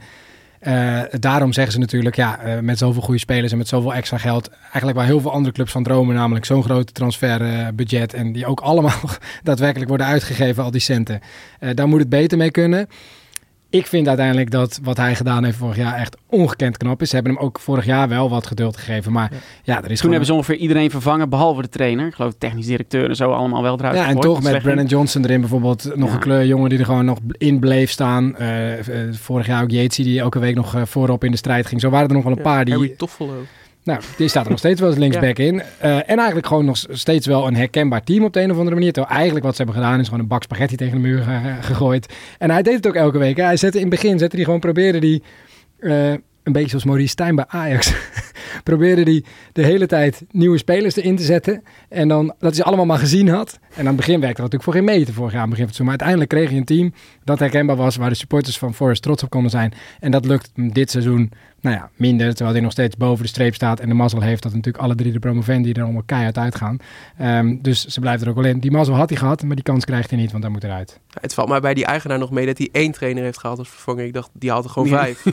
eh, daarom zeggen ze natuurlijk, ja, eh, met zoveel goede spelers en met zoveel extra geld. Eigenlijk waar heel veel andere clubs van dromen, namelijk zo'n grote transferbudget. en die ook allemaal daadwerkelijk worden uitgegeven, al die centen. Eh, daar moet het beter mee kunnen. Ik vind uiteindelijk dat wat hij gedaan heeft vorig jaar echt ongekend knap is. Ze hebben hem ook vorig jaar wel wat geduld gegeven. Maar ja, er is Toen gewoon... hebben ze ongeveer iedereen vervangen, behalve de trainer. Ik geloof de technisch directeur en zo allemaal wel eruit Ja, en toch met. Brennan Johnson erin bijvoorbeeld nog Ja. een kleurjongen die er gewoon nog in bleef staan. Eh, eh, vorig jaar ook Yatesy die elke week nog eh, voorop in de strijd ging. Zo waren er nog wel een paar die... Harry Toffolo. Nou, die staat er nog steeds wel als linksback in. Eh, en eigenlijk gewoon nog steeds wel een herkenbaar team op de een of andere manier. Terwijl eigenlijk wat ze hebben gedaan is gewoon een bak spaghetti tegen de muur ge- gegooid. En hij deed het ook elke week. hè. Hij zette in het begin, zette hij gewoon, probeerde die... eh, een beetje zoals Maurice Stijn bij Ajax. Probeerde hij de hele tijd nieuwe spelers erin te zetten. En dan dat hij ze allemaal maar gezien had. En aan het begin werkte dat natuurlijk voor geen meter vorig jaar. aan het begin van het seizoen. Maar uiteindelijk kreeg je een team dat herkenbaar was. Waar de supporters van Forest trots op konden zijn. En dat lukt dit seizoen nou ja, minder. Terwijl hij nog steeds boven de streep staat. En de mazzel heeft dat natuurlijk alle drie de promovendi er allemaal keihard uitgaan. Ehm, dus ze blijven er ook wel in. Die mazzel had hij gehad, maar die kans krijgt hij niet, want hij moet eruit. Het valt mij bij die eigenaar nog mee dat hij één trainer heeft gehad als vervanger. Ik dacht, die had er gewoon vijf.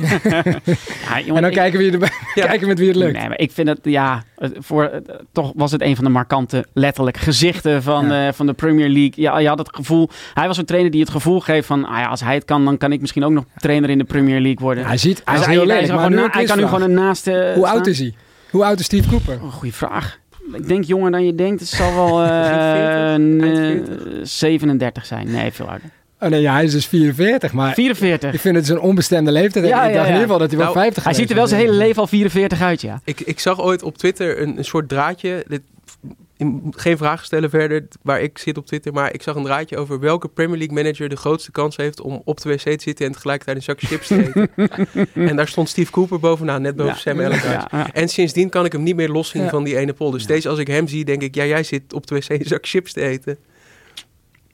Ja, jongen, en dan ik- kijken, wie erbij, Ja. kijken met wie het lukt. Nee, maar ik vind het, ja, voor, toch was het een van de markante, letterlijk, gezichten van, eh, van de Premier League. Ja, je had het gevoel, hij was een trainer die het gevoel geeft van, ah ja, als hij het kan, dan kan ik misschien ook nog trainer in de Premier League worden. Hij ziet, hij is hij, heel hij, lelijk, is maar gewoon nu na- een hij kan nu gewoon ernaast eh, Hoe oud is hij? Hoe oud is Steve Cooper? Oh, goeie vraag. Ik denk jonger dan je denkt. Het zal wel 40? een, Eind eh, 40? 37 zijn. Nee, veel ouder. Oh nee, ja, hij is dus 44, maar 44. ik vind het zo'n onbestemde leeftijd. Ja, ik ja, dacht in ieder geval dat hij wel Nou, 50 Hij ziet er wel zijn hele leven al 44 uit, ja. Ik, ik zag ooit op Twitter een, een soort draadje. Dit, geen vragen stellen verder waar ik zit op Twitter. Maar ik zag een draadje over welke Premier League manager de grootste kans heeft om op de wc te zitten en tegelijkertijd een zakje chips te eten. en daar stond Steve Cooper bovenaan, net boven Ja. Sam Allardyce. Ja, ja. En sindsdien kan ik hem niet meer loszien Ja. van die ene pol. Dus steeds als ik hem zie, denk ik, ja, jij zit op de wc een zak chips te eten.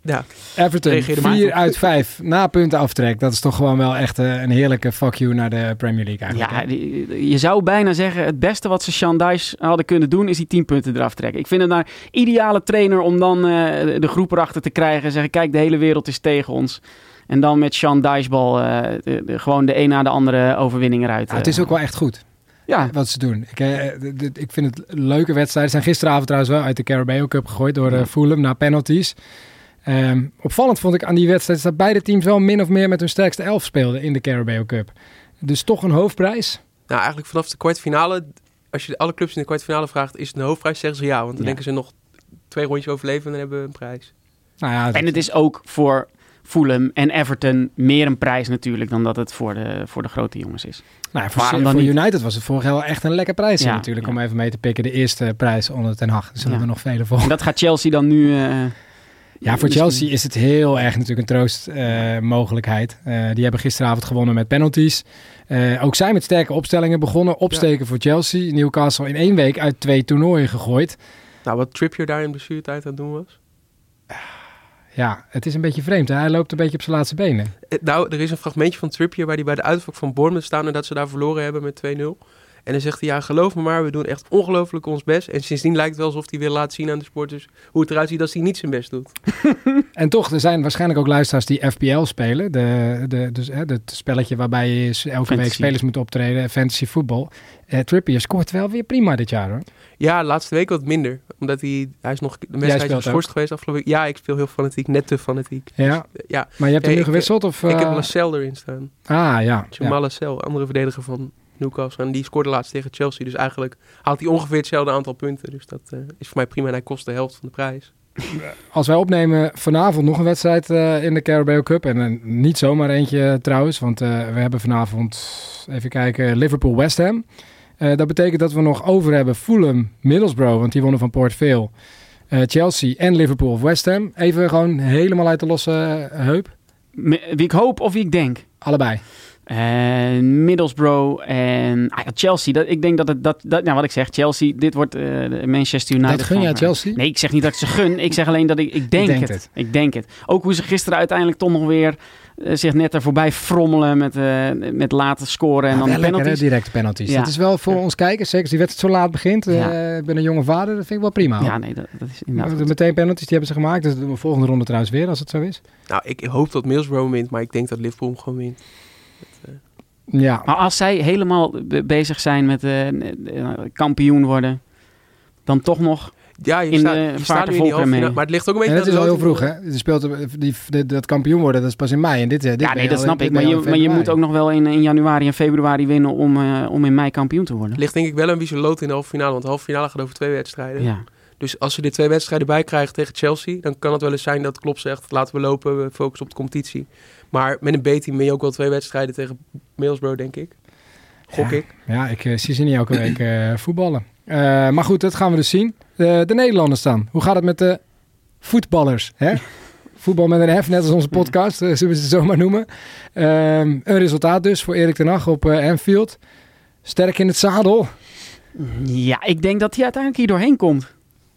Ja, Everton, Reageer er maar 4 op. uit 5 na punten aftrek. Dat is toch gewoon wel echt eh, een heerlijke fuck you naar de Premier League eigenlijk. Ja, die- je zou bijna zeggen, het beste wat ze Sean Dice hadden kunnen doen, is die 10 punten eraf trekken. Ik vind het een ideale trainer om dan eh, de groep erachter te krijgen en zeggen, kijk, de hele wereld is tegen ons. En dan met Sean bal de- gewoon de een na de andere overwinning eruit. Ja, het is ook wel echt goed Ja, wat ze doen. Ik, eh, ik vind het leuke wedstrijden. Ze zijn gisteravond trouwens wel uit de Carabao Cup gegooid door Fulham na penalties. Ehm, opvallend vond ik aan die wedstrijd is dat beide teams wel min of meer met hun sterkste elf speelden in de Carabao Cup. Dus toch een hoofdprijs. nou eigenlijk vanaf de kwartfinale, als je alle clubs in de kwartfinale vraagt, is het een hoofdprijs, zeggen ze ja. Want dan Ja. denken ze nog twee rondjes overleven en dan hebben we een prijs. Nou ja, en het is ook voor Fulham en Everton meer een prijs natuurlijk dan dat het voor de, voor de grote jongens is. nou, ja, voor, waarom dan voor niet? United was het vorig jaar wel echt een lekker prijsje Ja, natuurlijk. ja. Om even mee te pikken. De eerste prijs onder Ten Hag. Zullen Ja. er nog vele volgen. En dat gaat Chelsea dan nu... eh, Ja, voor misschien- Chelsea is het heel erg natuurlijk een troostmogelijkheid. die hebben gisteravond gewonnen met penalties. Eh, ook zij met sterke opstellingen begonnen. Opsteken voor Chelsea. Newcastle in één week uit twee toernooien gegooid. Nou, wat Trippier daar in blessuretijd aan het doen was. Ja, het is een beetje vreemd. Hè? Hij loopt een beetje op zijn laatste benen. Eh, Nou, er is een fragmentje van Trippier waar hij bij de uitvak van Bournemouth staan en dat ze daar verloren hebben met 2-0. En dan zegt hij, ja, geloof me maar, we doen echt ongelooflijk ons best. En sindsdien lijkt het wel alsof hij wil laten zien aan de sporters hoe het eruit ziet als hij niet zijn best doet. En toch, er zijn waarschijnlijk ook luisteraars die FPL spelen. De, de, dus, hè, het spelletje waarbij je elke Fantasy. week spelers moet optreden. Fantasy voetbal. Eh, Trippier scoort wel weer prima dit jaar hoor. Ja, laatste week wat minder. Omdat hij, hij is nog een wedstrijd speelt geschorst geweest afgelopen week. Ja, ik speel heel fanatiek, net te fanatiek. Ja, Ja, maar je hebt hem Ja, nu ik- gewisseld? Of, ik heb eh, Lascelles erin staan. Ah ja. ja. Jamal Lascelles, andere verdediger van Newcastle. En die scoorde laatst tegen Chelsea. Dus eigenlijk haalt hij ongeveer hetzelfde aantal punten. Dus dat eh, is voor mij prima. En hij kost de helft van de prijs. Als wij opnemen vanavond nog een wedstrijd eh, in de Carabao Cup. En eh, niet zomaar eentje trouwens. Want eh, we hebben vanavond, even kijken, Liverpool-West Ham. Eh, dat betekent dat we nog over hebben Fulham, Middlesbrough. Want die wonnen van Port Vale. Eh, Chelsea en Liverpool of West Ham. Even gewoon helemaal uit de losse heup. wie ik hoop of wie ik denk. Allebei. En Middlesbrough en ah, ja, Chelsea. Dat, ik denk dat het, dat, dat, nou wat ik zeg, Chelsea, dit wordt eh, de Manchester United. dat gun van- Chelsea? Nee, ik zeg niet dat ik ze gun. Ik zeg alleen dat ik, ik denk het. het. Ik denk het. Ook hoe ze gisteren uiteindelijk toch nog weer eh, zich net er voorbij frommelen met, eh, met laten scoren en Ja, dan de lekker, hè, penalties. directe penalties. Ja. Dat is wel voor ons kijkers, zeker als die wedstrijd zo laat begint. eh, Ja. ik ben een jonge vader, dat vind ik wel prima. hoor. Ja, nee, dat, dat is inderdaad goed. Meteen penalties, die hebben ze gemaakt. Dus we volgende ronde trouwens weer, als het zo is. Nou, ik hoop dat Middlesbrough wint, maar ik denk dat Liverpool gewoon wint. Ja, Maar als zij helemaal be- bezig zijn met eh, eh, kampioen worden, dan toch nog... Ja, je In staat, de je staat in die volkeren halve finale, mee. Maar het ligt ook een beetje en aan is al heel vroeg, hè? Je speelt, die, die- dat kampioen worden, dat is pas in mei. En dit, eh, dit Ja, nee, dat snap ik. Maar je maar je moet ook nog wel in, in januari en februari winnen om, eh, om in mei kampioen te worden. Het ligt denk ik wel een beetje lood in de halve finale, want de halve finale gaat over twee wedstrijden. Ja. Dus als ze er twee wedstrijden bij krijgen tegen Chelsea, dan kan het wel eens zijn dat Klopp zegt, laten we lopen, we focussen op de competitie. Maar met een B-team ben je ook wel twee wedstrijden tegen Middlesbrough, denk ik. Gok Ja. ik. Ja, ik eh, zie ze niet elke week eh, voetballen. Eh, maar goed, dat gaan we dus zien. Eh, de Nederlanders dan. Hoe gaat het met de voetballers? Hè? Voetbal met een F, net als onze podcast, zullen we ze zo maar noemen. Ehm, een resultaat dus voor Erik ten Hag op Anfield. Sterk in het zadel. ja, ik denk dat hij uiteindelijk hier doorheen komt.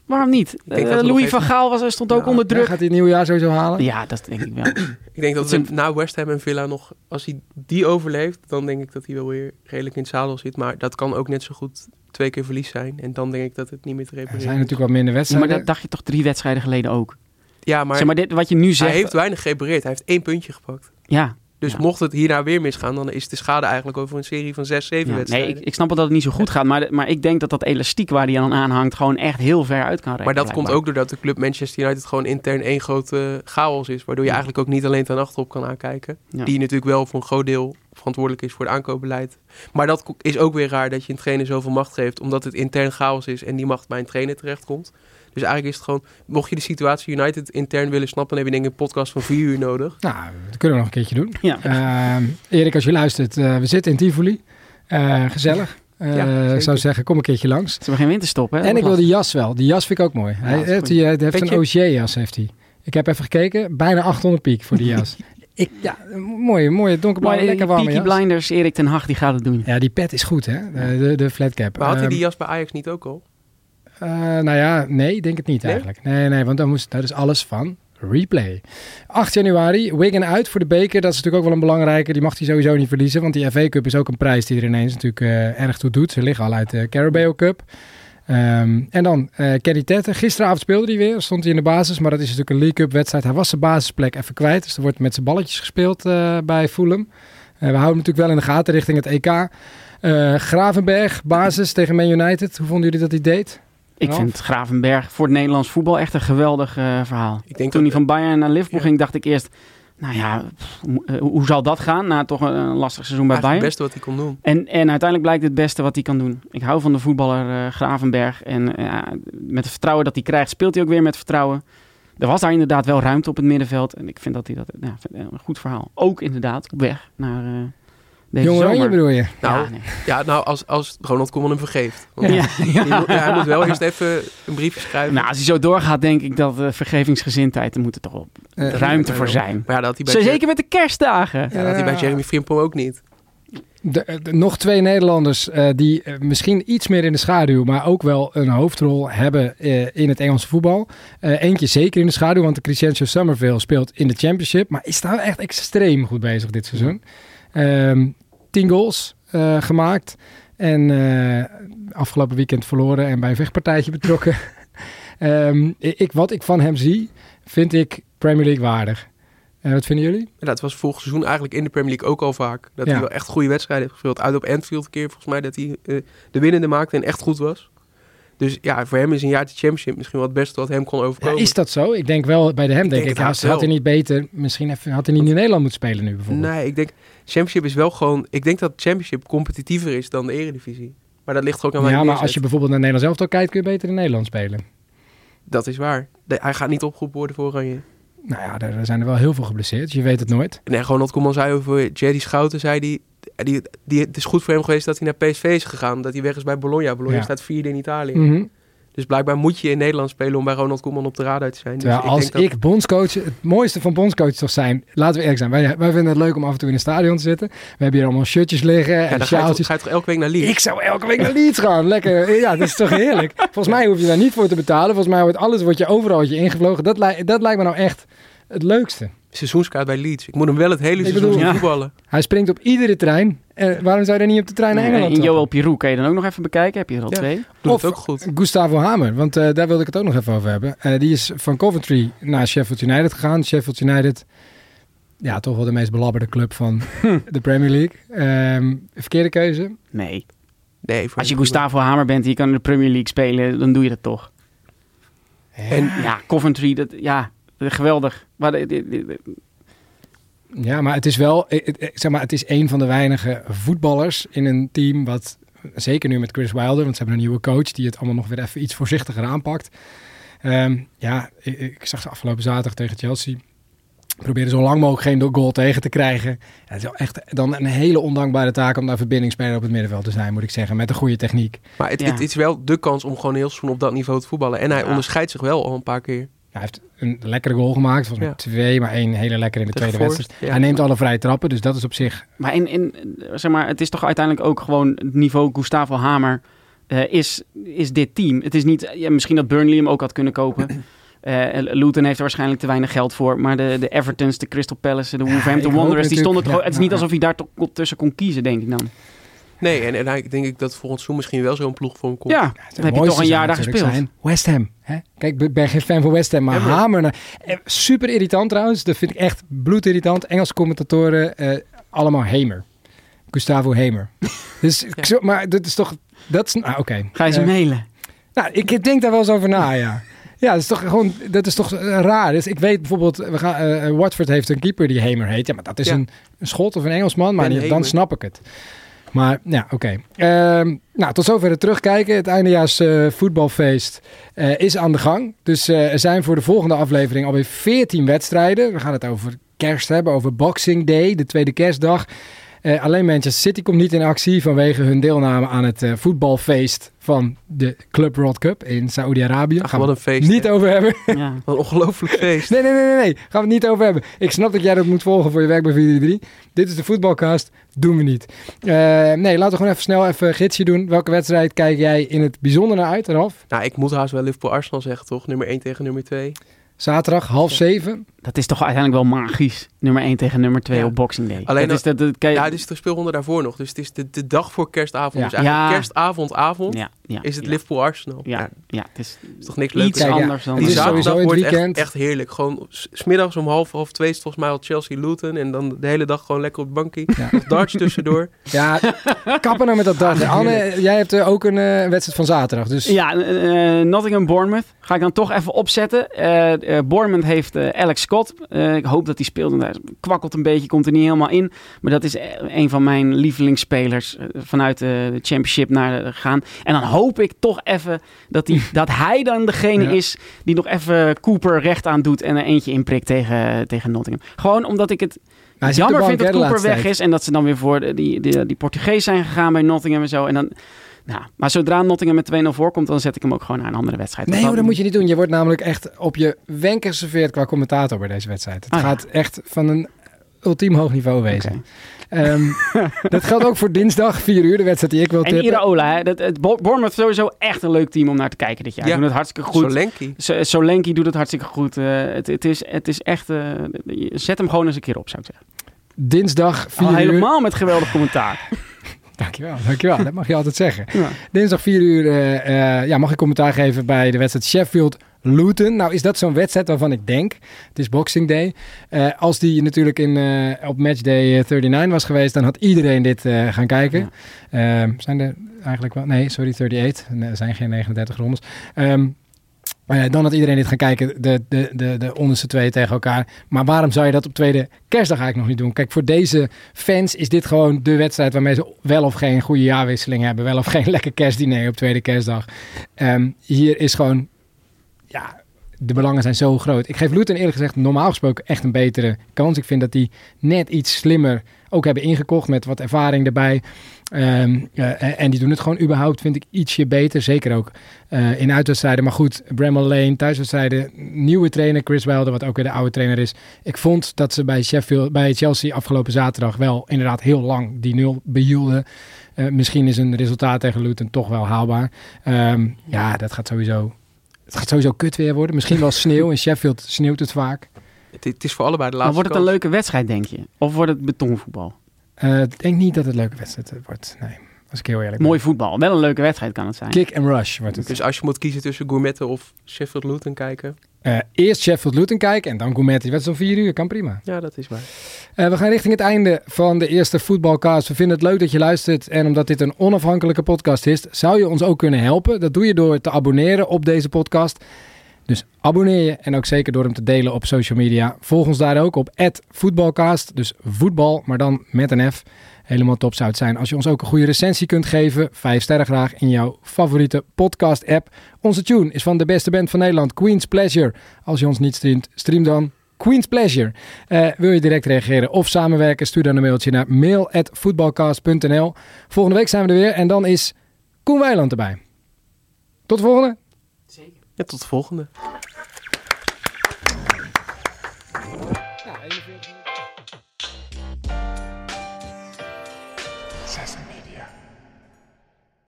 Waarom niet? dat nog Louis van Gaal was, stond ook Ja, onder druk. gaat hij het nieuwjaar sowieso halen? Ja, dat denk ik wel. Ik denk dat Het we na West Ham en Villa nog, als hij die overleeft, dan denk ik dat hij wel weer redelijk in het zadel zit. Maar dat kan ook net zo goed twee keer verlies zijn. En dan denk ik dat het niet meer te Er repareren zijn is. natuurlijk wat minder Ja, maar wedstrijden. dat dacht je toch drie wedstrijden geleden ook. Ja, maar, zeg maar dit, wat je nu zegt. hij heeft weinig gerepareerd. Hij heeft één puntje gepakt. ja, Dus Ja. mocht het hierna weer misgaan, dan is de schade eigenlijk over een serie van zes, zeven ja. Nee, wedstrijden. ik, ik snap wel dat het niet zo goed gaat. Maar, maar ik denk dat dat elastiek waar hij aan aanhangt gewoon echt heel ver uit kan reiken. maar dat komt ook doordat de club Manchester United gewoon intern één grote chaos is. Waardoor je Ja. eigenlijk ook niet alleen ten achterop kan aankijken. Die natuurlijk wel voor een groot deel verantwoordelijk is voor het aankoopbeleid. Maar dat is ook weer raar dat je een trainer zoveel macht geeft. Omdat het intern chaos is en die macht bij een trainer terechtkomt. Dus eigenlijk is het gewoon, mocht je de situatie United intern willen snappen, dan heb je denk ik een podcast van vier uur nodig. Nou, dat kunnen we nog een keertje doen. Ja. Ehm, Erik, als je luistert, eh, we zitten in Tivoli. Eh, gezellig. Eh, Ja, ik zou zeggen, kom een keertje langs. Ze hebben geen winterstop, hè? En ik wil die jas wel. Die jas vind ik ook mooi. Hij, dat is heeft, die, hij heeft een Augier-jas, heeft hij. Ik heb even gekeken, bijna 800 piek voor die jas. ik, ja, mooie, mooie donkerblauwe, Maar lekker warme Peaky jas. Blinders, Erik ten Hag, die gaat het doen. Ja, die pet is goed, hè? De, de, de flat cap. Maar had hij Ehm, die jas bij Ajax niet ook al? Eh, nou ja, nee, ik denk het niet Nee? eigenlijk. Nee, nee, want dan moest, dat is alles van replay. 8 januari, Wigan uit voor de beker. Dat is natuurlijk ook wel een belangrijke. Die mag hij sowieso niet verliezen, want die FA Cup is ook een prijs die er ineens natuurlijk eh, erg toe doet. Ze liggen al uit de Carabao Cup. Ehm, en dan eh Kenny Tette. Gisteravond speelde hij weer, stond hij in de basis, maar dat is natuurlijk een League Cup wedstrijd. Hij was zijn basisplek even kwijt, dus er wordt met zijn balletjes gespeeld bij Fulham. We houden hem natuurlijk wel in de gaten richting het EK. Gravenberg, basis tegen Man United. Hoe vonden jullie dat hij deed? Ik Ralf? vind Gravenberg voor het Nederlands voetbal echt een geweldig eh, verhaal. Ik denk Toen hij van Bayern naar Liverpool Ja. ging, dacht ik eerst... Nou ja, pff, hoe- eh, hoe zal dat gaan na toch een, een lastig seizoen bij eigenlijk Bayern? het beste wat hij kon doen. En, en uiteindelijk blijkt het beste wat hij kan doen. Ik hou van de voetballer eh, Gravenberg. En met het vertrouwen dat hij krijgt, speelt hij ook weer met vertrouwen. Er was daar inderdaad wel ruimte op het middenveld. En ik vind dat hij dat ja, vind- een goed verhaal. Ook inderdaad op weg naar jongen Jong bedoel je? Nou, ja, ja, nou als, als Ronald Koeman hem vergeeft. Want ja. Hij, moet, wel eerst even een briefje schrijven. Nou, als hij zo doorgaat, denk ik dat de vergevingsgezindheid... er moet er toch op eh, ruimte voor zijn. Maar ja, dat bij zeker met de kerstdagen. Ja, dat hij bij Jeremy Frimpong ook niet. De, eh, nog twee Nederlanders die misschien iets meer in de schaduw, maar ook wel een hoofdrol hebben in het Engelse voetbal. eentje zeker in de schaduw, want de Crescencio Somerville speelt in de Championship, maar is daar echt extreem goed bezig dit seizoen. Um, 10 goals eh, gemaakt. En eh, afgelopen weekend verloren en bij een vechtpartijtje betrokken. Ehm, ik, wat ik van hem zie, vind ik Premier League waardig. En wat vinden jullie? Dat was vorig seizoen eigenlijk in de Premier League ook al vaak. Dat hij wel echt goede wedstrijden heeft gespeeld. Uit op Anfield keer volgens mij dat hij de winnende maakte en echt goed was. Dus ja, voor hem is een jaar de championship misschien wel het beste wat hem kon Ja, overkomen. is dat zo? Ik denk wel bij de hem, denk denk ik, ja, haast had hij niet beter, misschien even, had hij niet in Nederland moeten spelen nu bijvoorbeeld. Nee, ik denk championship is wel gewoon. Ik denk dat championship competitiever is dan de eredivisie. Maar dat ligt ook aan ja, mijn maar als je bijvoorbeeld naar Nederland zelf kijkt, kun je beter in Nederland spelen. Dat is waar. De- hij gaat niet opgeroepen worden voor Oranje. Nou ja, er, zijn er wel heel veel geblesseerd, dus je weet het nooit. Nee, Ronald Koeman zei over Jerry Schouten, zei die, die, die, het is goed voor hem geweest dat hij naar PSV is gegaan. Dat hij weg is bij Bologna. Bologna Ja. staat vierde in Italië. Mhm. Dus blijkbaar moet je in Nederland spelen om bij Ronald Koeman op de radar te zijn. Dus als denk dat- ik bondscoach, het mooiste van bondscoach toch zijn, laten we eerlijk zijn, wij, wij vinden het leuk om af en toe in een stadion te zitten. We hebben hier allemaal shirtjes liggen ja, en dan ga je, toch, sjaaltjes. ga je toch elke week naar Leeds? Ik zou elke week naar Leeds gaan. Lekker. Ja, dat is toch heerlijk. Volgens mij hoef je daar niet voor te betalen. Volgens mij wordt alles wordt je overal wordt je ingevlogen. Dat, dat lijkt me nou echt het leukste. Seizoenskaart bij Leeds. Ik moet hem wel het hele seizoen bedoel- Ja. voetballen. Hij springt op iedere trein. Eh, waarom zou hij niet op de trein naar Nee, Engeland en? Joel Pirou kan je dan ook nog even bekijken. Heb je er al Ja. twee? Doet Of- het ook goed. Gustavo Hamer, want eh, daar wilde ik het ook nog even over hebben. Eh, die is van Coventry naar Sheffield United gegaan. Sheffield United, ja, toch wel de meest belabberde club van de Premier League. Ehm, verkeerde keuze. Nee. Nee, voor Als je. Gustavo Hamer bent en je kan in de Premier League spelen, dan doe je dat toch. En Ja, Coventry, dat, ja, geweldig. Maar de- de- de- de- Ja, maar het is wel, eh, eh, zeg maar, het is een van de weinige voetballers in een team wat, zeker nu met Chris Wilder, want ze hebben een nieuwe coach die het allemaal nog weer even iets voorzichtiger aanpakt. Ehm, ja, ik, ik zag ze afgelopen zaterdag tegen Chelsea. Proberen zo lang mogelijk geen goal tegen te krijgen. Ja, het is wel echt dan een hele ondankbare taak om daar verbindingsspeler op het middenveld te zijn, moet ik zeggen. Met een goede techniek. Maar het, Ja. het is wel de kans om gewoon heel seizoen op dat niveau te voetballen. En hij Ja. onderscheidt zich wel al een paar keer. Hij heeft een lekkere goal gemaakt. Volgens mij Ja. twee, maar één hele lekkere in de tweede wedstrijd. ja. Hij neemt alle vrije trappen, dus dat is op zich... Maar, in, in, zeg maar het is toch uiteindelijk ook gewoon het niveau Gustavo Hamer eh, is, is dit team. Het is niet, ja, misschien dat Burnley hem ook had kunnen kopen. Eh Luton heeft er waarschijnlijk te weinig geld voor. Maar de, de Evertons, de Crystal Palace, de Wolverhampton Wanderers, die stonden ja, het is niet alsof hij daar toch tussen kon kiezen, denk ik dan. Nee, en, en denk ik dat volgend seizoen misschien wel zo'n ploeg voor hem komt. Ja, dan heb je toch een jaar daar gespeeld. zijn West Ham. Hè? Kijk, ik ben geen fan van West Ham, maar Ja, Hamer... nou, eh, super irritant trouwens. Dat vind ik echt bloedirritant. Engelse commentatoren, eh, allemaal Hamer. Gustavo Hamer. dus, ik zo- maar dat is toch... Dat is, nou, oké. Ga je ze Eh, mailen? Nou, ik denk daar wel eens over na, ja. Ja, dat is toch gewoon, dat is toch raar. Dus ik weet bijvoorbeeld, we gaan, Watford heeft een keeper die Hamer heet. Ja, maar dat is Ja. een, een Schot of een Engelsman, maar die- dan Hamer. snap ik het. Maar ja, oké. Ehm, nou, tot zover het terugkijken. Het eindejaars eh, voetbalfeest eh, is aan de gang. Dus eh, er zijn voor de volgende aflevering alweer 14 wedstrijden. We gaan het over kerst hebben, over Boxing Day, de tweede kerstdag. Eh, alleen Manchester City komt niet in actie vanwege hun deelname aan het eh, voetbalfeest van de Club World Cup in Saoedi-Arabië. Gaan wat we een feest. het niet over hebben. Ja. Wat een ongelooflijk feest. Nee, nee, nee, nee, nee. Gaan we het niet over hebben. Ik snap dat jij dat moet volgen voor je werk bij 4 Dit is de voetbalcast. Doen we niet. Eh, nee, laten we gewoon even snel even een gidsje doen. Welke wedstrijd kijk jij in het bijzonder naar uit, Ralf? Nou, ik moet haast wel Liverpool-Arsenal zeggen, toch? Nummer 1 tegen nummer 2. Zaterdag, half zeven. Dat is toch uiteindelijk wel magisch. Nummer 1 tegen nummer 2 Ja. op Boxing Day. Alleen dat is, dat, dat kan je- Ja, dit is de speelronde daarvoor nog. Dus het is de, de dag voor kerstavond. Ja. Dus eigenlijk Ja. kerstavond, avond ja, ja, is het ja. Liverpool-Arsenal. Ja, Ja, ja, het is is toch niks leuks? Anders dan... Die zaterdag wordt echt, weekend. echt heerlijk. Gewoon s- smiddags om half, half twee is volgens mij al Chelsea-Luton. En dan de hele dag gewoon lekker op het bankje. Ja. Nog darts tussendoor. Ja, kappen nou met dat dart. Anne, jij hebt eh, ook een eh, wedstrijd van zaterdag. Dus Ja, eh, eh, Nottingham-Bournemouth ga ik dan toch even opzetten. Eh eh, Bournemouth heeft eh, Alex Scott. Eh, ik hoop dat hij speelt. want Hij kwakkelt een beetje, komt er niet helemaal in. Maar dat is eh, een van mijn lievelingsspelers eh, vanuit de championship naar gaan. En dan hoop ik toch even dat, die, dat hij dan degene Ja. is die nog even Cooper recht aan doet en er eentje inprikt tegen, tegen Nottingham. Gewoon omdat ik het de jammer vind dat Cooper weg tijd. is en dat ze dan weer voor die, die, die Portugees zijn gegaan bij Nottingham en zo. En dan, nou, maar zodra Nottingham met 2-0 voorkomt, dan zet ik hem ook gewoon naar een andere wedstrijd. Nee dan- dat moet je niet doen. Je wordt namelijk echt op je wenken geserveerd qua commentator bij deze wedstrijd. Het Ah, ja. gaat echt van een ultiem hoog niveau wezen. Ehm, dat geldt ook voor dinsdag, 4 uur, de wedstrijd die ik wil En tippen. Iraola, hè, dat, het Bournemouth is sowieso echt een leuk team om naar te kijken dit jaar. Ja. Doen het hartstikke goed. Solanke. So- Solanke doet het hartstikke goed. Eh, het, het, is, het is echt... eh, zet hem gewoon eens een keer op, zou ik zeggen. Dinsdag, 4 Al uur. helemaal met geweldig commentaar. Dankjewel, dankjewel. Dat mag je altijd zeggen. Ja. Dinsdag 4 uur eh, eh, ja, mag ik commentaar geven bij de wedstrijd Sheffield Luton. Nou is dat zo'n wedstrijd waarvan ik denk, het is Boxing Day. Eh, als die natuurlijk in, eh, op matchday eh, 39 was geweest, dan had iedereen dit gaan kijken. Ehm, zijn er eigenlijk wel, nee sorry 38, Nee, er zijn geen 39 rondes. Ehm, eh, dan had iedereen dit gaan kijken, de, de, de, de onderste twee tegen elkaar. Maar waarom zou je dat op tweede kerstdag eigenlijk nog niet doen? Kijk, voor deze fans is dit gewoon de wedstrijd waarmee ze wel of geen goede jaarwisseling hebben. Wel of geen lekker kerstdiner op tweede kerstdag. Ehm, hier is gewoon, ja, de belangen zijn zo groot. Ik geef Luton eerlijk gezegd normaal gesproken echt een betere kans. Ik vind dat die net iets slimmer ook hebben ingekocht met wat ervaring erbij. Ehm, eh, en- die doen het gewoon überhaupt, vind ik, ietsje beter. Zeker ook eh, in uitwedstrijden. Maar goed, Bramall Lane, thuiswedstrijden. Nieuwe trainer Chris Wilder, wat ook weer de oude trainer is. Ik vond dat ze bij, Sheffield, bij Chelsea afgelopen zaterdag wel inderdaad heel lang die nul behielden. Eh, misschien is een resultaat tegen Luton toch wel haalbaar. Ehm, ja, dat gaat sowieso... Het gaat sowieso kut weer worden. Misschien wel sneeuw. In Sheffield sneeuwt het vaak. Het, het is voor allebei de Maar laatste wordt het een kans. leuke wedstrijd, denk je? Of wordt het betonvoetbal? Eh, Ik denk niet dat het een leuke wedstrijd eh, wordt. Nee, als ik heel eerlijk ben. Mooi voetbal. Wel een leuke wedstrijd kan het zijn. Kick and rush wordt het. Dus als je moet kiezen tussen Gourmetten of Sheffield Luton kijken. Eh, eerst Sheffield Luton kijken en dan Gourmet. Die wedstrijd om vier uur, kan prima. Ja, dat is waar. Eh, we gaan richting het einde van de eerste voetbalcast. We vinden het leuk dat je luistert. En omdat dit een onafhankelijke podcast is, zou je ons ook kunnen helpen. Dat doe je door te abonneren op deze podcast. Dus abonneer je en ook zeker door hem te delen op social media. Volg ons daar ook op voetbalcast. Dus voetbal, maar dan met een F. Helemaal top zou het zijn als je ons ook een goede recensie kunt geven. Vijf sterren graag in jouw favoriete podcast app. Onze tune is van de beste band van Nederland, Queen's Pleasure. Als je ons niet streamt, stream dan Queen's Pleasure. Eh, wil je direct reageren of samenwerken? Stuur dan een mailtje naar mail.voetbalcast.nl. Volgende week zijn we er weer en dan is Koen Weiland erbij. Tot de volgende. Ja, tot de volgende.